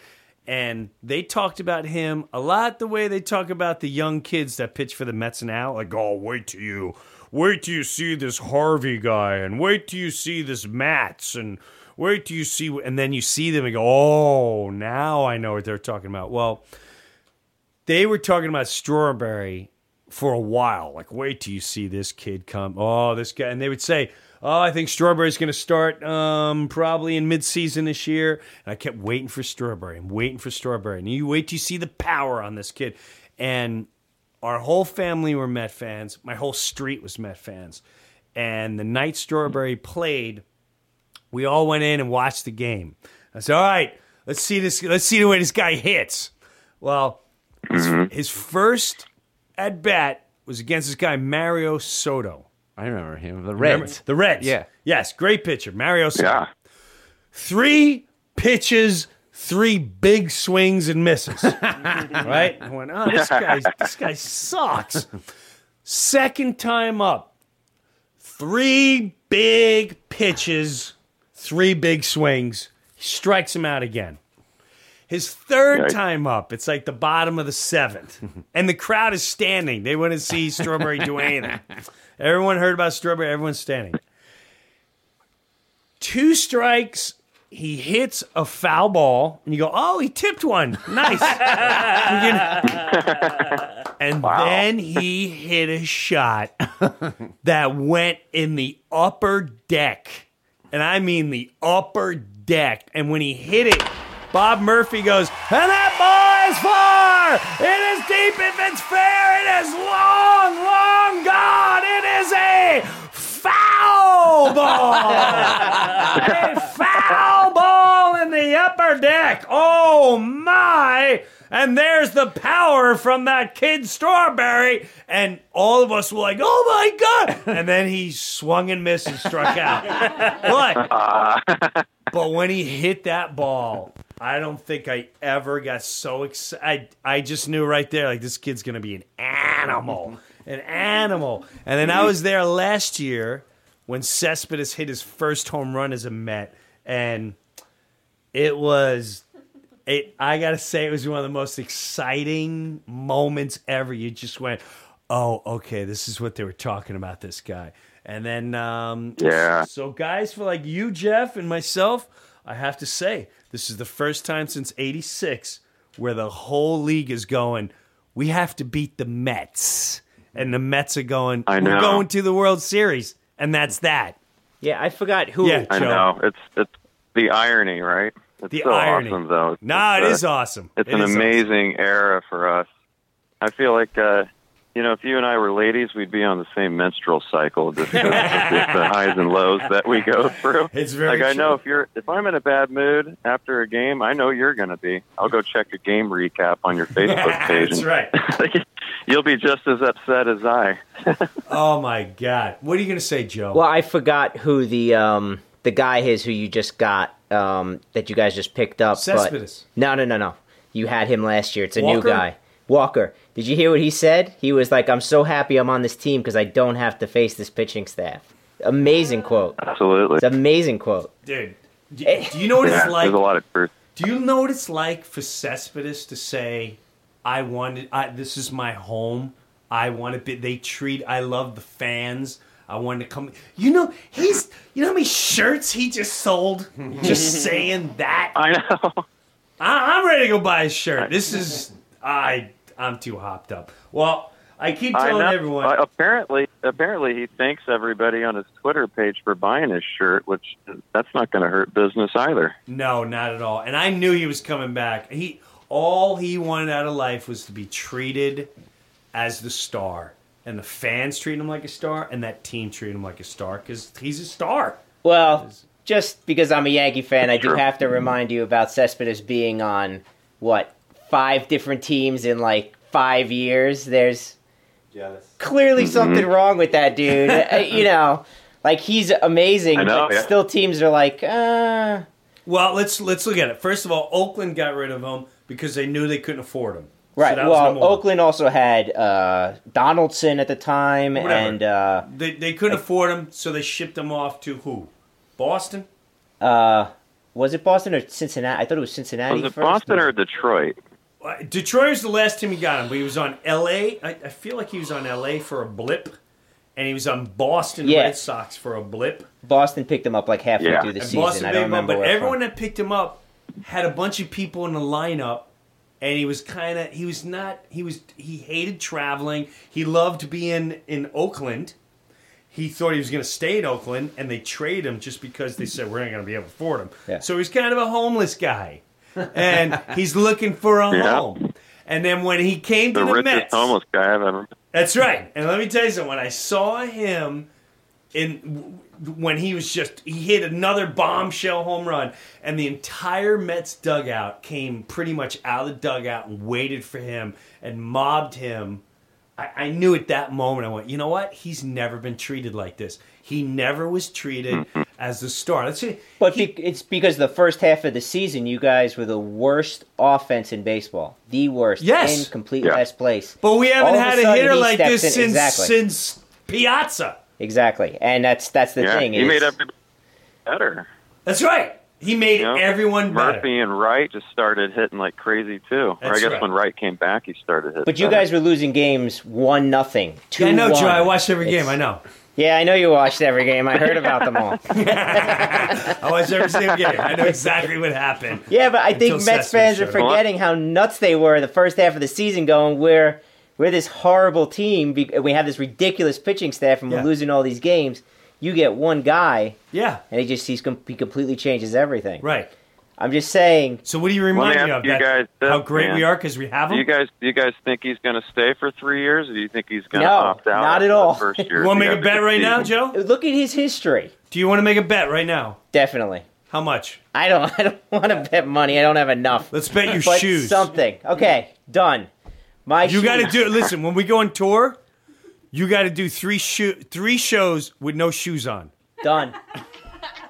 And they talked about him a lot the way they talk about the young kids that pitch for the Mets now. Like, oh, wait till you wait till you see this Harvey guy, and wait till you see this Matz, and wait till you see, and then you see them and go, oh, now I know what they're talking about. Well, they were talking about Strawberry for a while. Like, wait till you see this kid come. Oh, this guy. And they would say, oh, I think Strawberry's going to start um, probably in midseason this year. And I kept waiting for Strawberry and waiting for Strawberry. And you wait till you see the power on this kid. And our whole family were Met fans. My whole street was Met fans. And the night Strawberry played, we all went in and watched the game. I said, "All right, let's see this. Let's see the way this guy hits." Well, his, mm-hmm. his first at bat was against this guy Mario Soto. I remember him. The Remember- Reds. the Reds. Yeah. Yes, great pitcher, Mario Soto. Three pitches, three big swings and misses. right? I went, oh, this guy, this guy sucks. Second time up, three big pitches, three big swings. Strikes him out again. His third Yikes. time up, it's like the bottom of the seventh, and the crowd is standing. They want to see Strawberry do anything. Everyone heard about Strawberry. Everyone's standing. Two strikes. He hits a foul ball, and you go, "Oh, he tipped one. Nice." and then he hit a shot that went in the upper deck. And I mean the upper deck. And when he hit it, Bob Murphy goes, and that ball is far! It is deep if it's fair! It is long, long gone! It is a foul ball! a foul ball in the upper deck! Oh my! And there's the power from that kid Strawberry. And all of us were like, oh my God. And then he swung and missed and struck out. But, uh. but when he hit that ball, I don't think I ever got so excited. I, I just knew right there, like, this kid's going to be an animal. An animal. And then I was there last year when Cespedes hit his first home run as a Met. And it was it I gotta say it was one of the most exciting moments ever. You just went, Oh, okay, this is what they were talking about, this guy. And then um Yeah. so guys for like you, Jeff, and myself, I have to say, this is the first time since eighty six where the whole league is going, We have to beat the Mets. And the Mets are going, I know. We're going to the World Series. And that's that. Yeah, I forgot who. Yeah, I Joe. know. It's it's the irony, right? It's The so irony. awesome, though. It's, Nah, it uh, is awesome. It's It an is awesome. amazing era for us. I feel like, uh, you know, if you and I were ladies, we'd be on the same menstrual cycle, just 'cause of the highs and lows that we go through. It's very like I know if you're if I'm in a bad mood after a game, I know you're going to be. I'll go check a game recap on your Facebook page. That's and- right. you'll be just as upset as I. Oh my god! What are you going to say, Joe? Well, I forgot who the um the guy is who you just got um that you guys just picked up. but- Cespedes. No, no, no, no. You had him last year. It's a Walker? new guy. Walker. Did you hear what he said? He was like, "I'm so happy I'm on this team because I don't have to face this pitching staff." Amazing quote. Absolutely. It's an amazing quote. Dude, do, eh. do you know what Yeah, it's like? There's a lot of truth. Do you know what it's like for Cespedes to say, "I wanted, I, this is my home. I want to be." They treat. I love the fans. I wanted to come. You know, he's. You know how many shirts he just sold just saying that. I know. I, I'm ready to go buy a shirt. This is. I. I'm too hopped up. Well, I keep I telling know. everyone. Uh, apparently, apparently, he thanks everybody on his Twitter page for buying his shirt, which that's not going to hurt business either. No, not at all. And I knew he was coming back. He all he wanted out of life was to be treated as the star, and the fans treat him like a star, and that team treat him like a star because he's a star. Well, just because I'm a Yankee fan, I do have to remind you about Cespedes being on what five different teams in like five years. There's clearly Mm-hmm. something wrong with that dude. Uh, you know, like he's amazing, know, but yeah. still teams are like, uh. Well, let's let's look at it. First of all, Oakland got rid of him because they knew they couldn't afford him. Right. that was well. Oakland also had uh, Donaldson at the time, Whatever. and uh, they they couldn't afford him, so they shipped him off to who? Boston. uh, was it Boston or Cincinnati? I thought it was Cincinnati. Was it first. Boston or Detroit? Uh, Detroit was the last team he got him, but he was on L.A. I, I feel like he was on L.A. for a blip, and he was on Boston Yeah. Red Sox for a blip. Boston picked him up like halfway through the And season. Boston I don't him up, remember. but where everyone from. that picked him up had a bunch of people in the lineup, and he was kind of he was not he was he hated traveling. He loved being in Oakland. He thought he was going to stay in Oakland, and they traded him just because they said we're not going to be able to afford him. Yeah. So he's kind of a homeless guy, and he's looking for a Yeah. home. And then when he came to The the, richest Mets, homeless guy I've ever. that's right. And let me tell you something. When I saw him in when he was just he hit another bombshell home run, and the entire Mets dugout came pretty much out of the dugout and waited for him and mobbed him. I, I knew at that moment I went, you know what? He's never been treated like this. He never was treated as the star. Let's see. But be- it's because the first half of the season, you guys were the worst offense in baseball, the worst, Yes. in complete Yeah. last place. But we haven't All of a had a, hitter like this in- since exactly. since Piazza. Exactly, and that's that's the yeah, thing. he is- made everybody better. That's right. He made You know, everyone better. Murphy and Wright just started hitting like crazy too. or I guess right. when Wright came back, he started hitting. But you better. guys were losing games one nothing, two. Yeah, I know. Joe. I watched every game. I know. Yeah, I know you watched every game. I heard about them all. Oh, I watched every single game. I know exactly what happened. Yeah, but I think Mets fans are forgetting how nuts they were the first half of the season, going we're we're this horrible team. We have this ridiculous pitching staff, and we're Yeah. losing all these games. You get one guy, Yeah. and he just he's he completely changes everything. Right. I'm just saying. So what do you remind me me of? you That- guys this, how great man. we are because we have Do you guys, do you guys think he's going to stay for three years, or do you think he's going to No, opt out? not at all. First year? You want to make a bet good right now. Joe? Look at his history. Do you want to make a bet right now? Definitely. How much? I don't. I don't want to bet money. I don't have enough. Let's bet your But shoes. Something. Okay, done. My. You got to do it. Listen, when we go on tour, you got to do three shoe three shows with no shoes on. Done.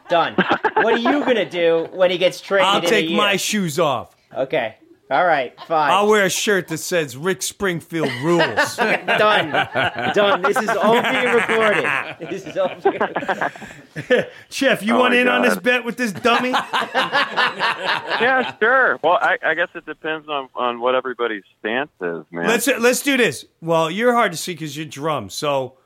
Done. What are you gonna do when he gets traded? I'll in a take year? my shoes off. Okay. All right. Fine. I'll wear a shirt that says Rick Springfield rules. Done. Done. This is all being recorded. This is all being Chef, you Oh want my in on this bet with this dummy? yeah, sure. Well, I, I guess it depends on, on what everybody's stance is, man. Let's let's do this. Well, you're hard to see because you're drum. So,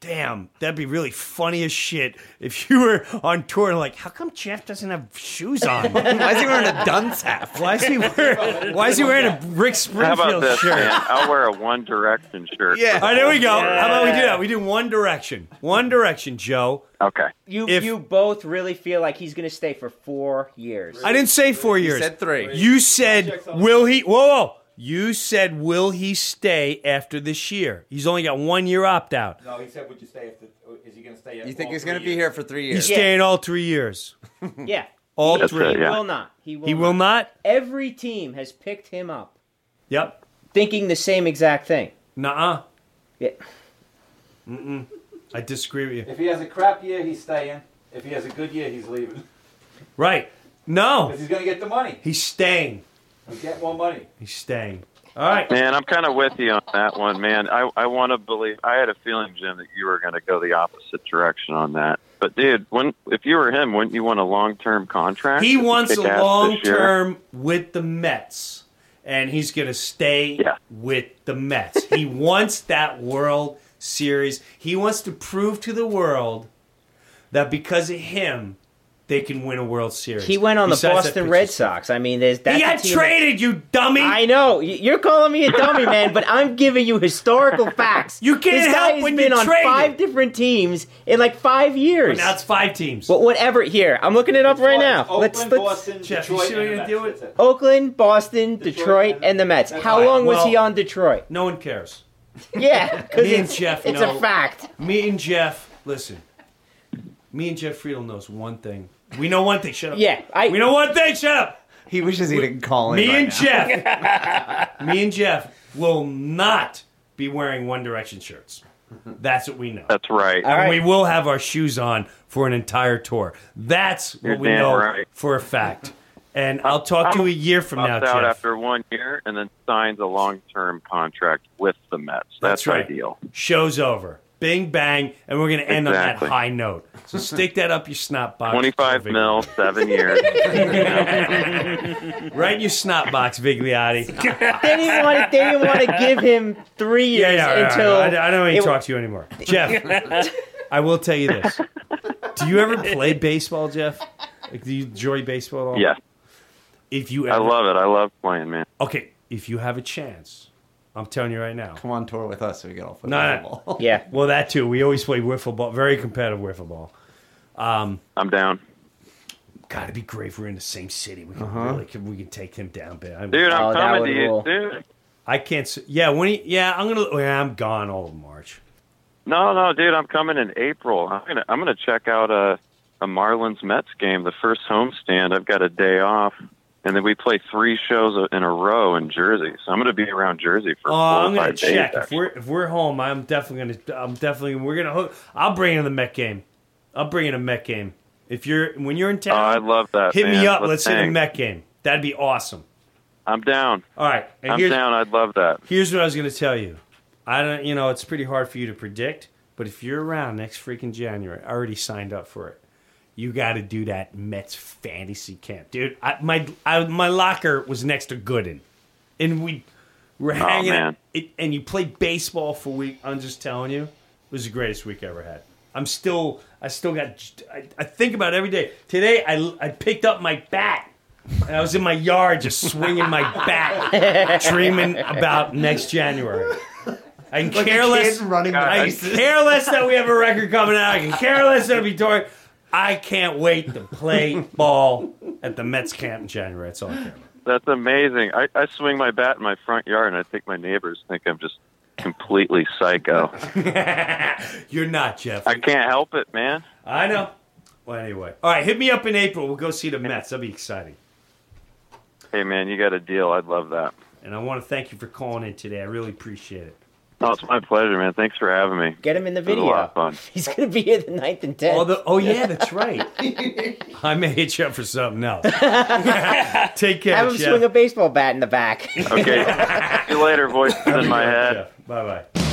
damn, that'd be really funny as shit if you were on tour and like, how come Jeff doesn't have shoes on? Why is he wearing a dunce hat? Why is he wearing? Why is he wearing a Rick How about Springfield this, shirt? man? I'll wear a One Direction shirt. Yeah. All right, there we go. How about we do that? We do One Direction. One Direction, Joe. Okay. You If- you both really feel like he's gonna stay for four years. I didn't say four years. You said three. You said, will he? Whoa, whoa. You said, will he stay after this year? He's only got one year opt out. No, he said, "Would you stay? If the, is he going to stay?" You think he's going to be here for three years? He's years? staying all three years. Yeah. All That's three. it, He yeah. will not. He will. He will not? Every team has picked him up. Yep. thinking the same exact thing. Nuh-uh. Yeah. Mm-mm. I disagree with you. If he has a crap year, he's staying. If he has a good year, he's leaving. Right. No. Because he's going to get the money. He's staying. He'll get more money. He's staying. All right. Man, I'm kind of with you on that one, man. I I want to believe. I had a feeling, Jim, that you were going to go the opposite direction on that. But dude, when if you were him, wouldn't you want a long term contract? He wants a long term with the Mets, and he's going to stay with the Mets. he wants that World Series. He wants to prove to the world that because of him, they can win a World Series. He went on the Besides that Boston Red. Sox. I mean, there's that's He a got team- traded, you dummy. I know you're calling me a dummy, man, but I'm giving you historical facts. You can't this guy help has when been you're on traded. five different teams in like five years. Well, now it's five teams. But whatever. Here, I'm looking it up right now. Oakland, let's, let's Boston, Jeff, you Detroit, see what and you're the Mets. do it? Oakland, Boston, Detroit, and the Mets. How All right, long was well- he on Detroit? No one cares. Yeah, because Me and it's, Jeff it's know. a fact. Me and Jeff, listen. Me and Jeff Friedl knows one thing. We know one thing. Shut up. Yeah, I- we know one thing. Shut up. He wishes he didn't call in. Me right and now. Jeff. me and Jeff will not be wearing One Direction shirts. That's what we know. That's right. And we will have our shoes on for an entire tour. That's what You're we damn know right. for a fact. And I'll talk to you a year from now, Opts out Jeff. after one year and then signs a long term contract with the Mets. That's, That's right. ideal. Show's over. Bing bang, and we're going to end Exactly. on that high note. So stick that up your snot box. Twenty five mil, seven years. right in your snot box, Vigliotti. They didn't want to. They didn't want to give him three years Yeah, yeah, yeah, until. I, I don't need it- to talk to you anymore. Jeff, I will tell you this. Do you ever play baseball, Jeff? Like, do you enjoy baseball at all? Yeah. If you I love it. I love playing, man. Okay, if you have a chance, I'm telling you right now. Come on tour with us so we get all No, no. football. Yeah. Well, that too. We always play wiffle ball. Very competitive wiffle ball. Um, I'm down. God, it'd be great if we're in the same city. We can Uh-huh. really can, we can take him down, bit. I Dude, I'm Oh, coming to you, rule. dude. I can't. Yeah, when he, yeah, I'm gonna. Yeah, I'm gone all of March. No, no, dude, I'm coming in April. I'm gonna I'm gonna check out a a Marlins Mets game, the first homestand. I've got a day off, and then we play three shows in a row in Jersey. So I'm gonna be around Jersey for Oh, four I'm gonna days. check if we're if we're home. I'm definitely gonna. I'm definitely. We're gonna. hook I'll bring in the Met game. I'll bring in a Met game. If you're when you're in Oh, I love that. hit me up. Let's hit a. Met game. That'd be awesome. I'm down. All right, and I'm down. I'd love that. Here's what I was going to tell you. I don't, you know, it's pretty hard for you to predict, but if you're around next freaking January, I already signed up for it. You got to do that Mets fantasy camp, dude. I, my I, my locker was next to Gooden, and we were Oh, hanging. man. out, it, and you played baseball for a week. I'm just telling you, it was the greatest week I ever had. I'm still, I still got. I, I think about it every day. Today, I I picked up my bat. And I was in my yard just swinging my bat, dreaming about next January. I can Like a care less. running the I bases. can care less that we have a record coming out. I can care less that it'll be touring. I can't wait to play ball at the Mets camp in January. That's all I care about. That's amazing. I, I swing my bat in my front yard, and I think my neighbors think I'm just completely psycho. You're not, Jeff. I can't help it, man. I know. Well, anyway. All right, hit me up in April. We'll go see the Mets. That'll be exciting. Hey, man, you got a deal. I'd love that. And I want to thank you for calling in today. I really appreciate it. Oh, it's my pleasure, man. Thanks for having me. Get him in the It was a lot of video. fun. He's gonna be here the ninth and tenth. Oh, the, oh yeah, that's right. I may hit you up for something else. Take care, Have him Jeff. swing a baseball bat in the back. Okay. See you later, voices in my head. Bye bye.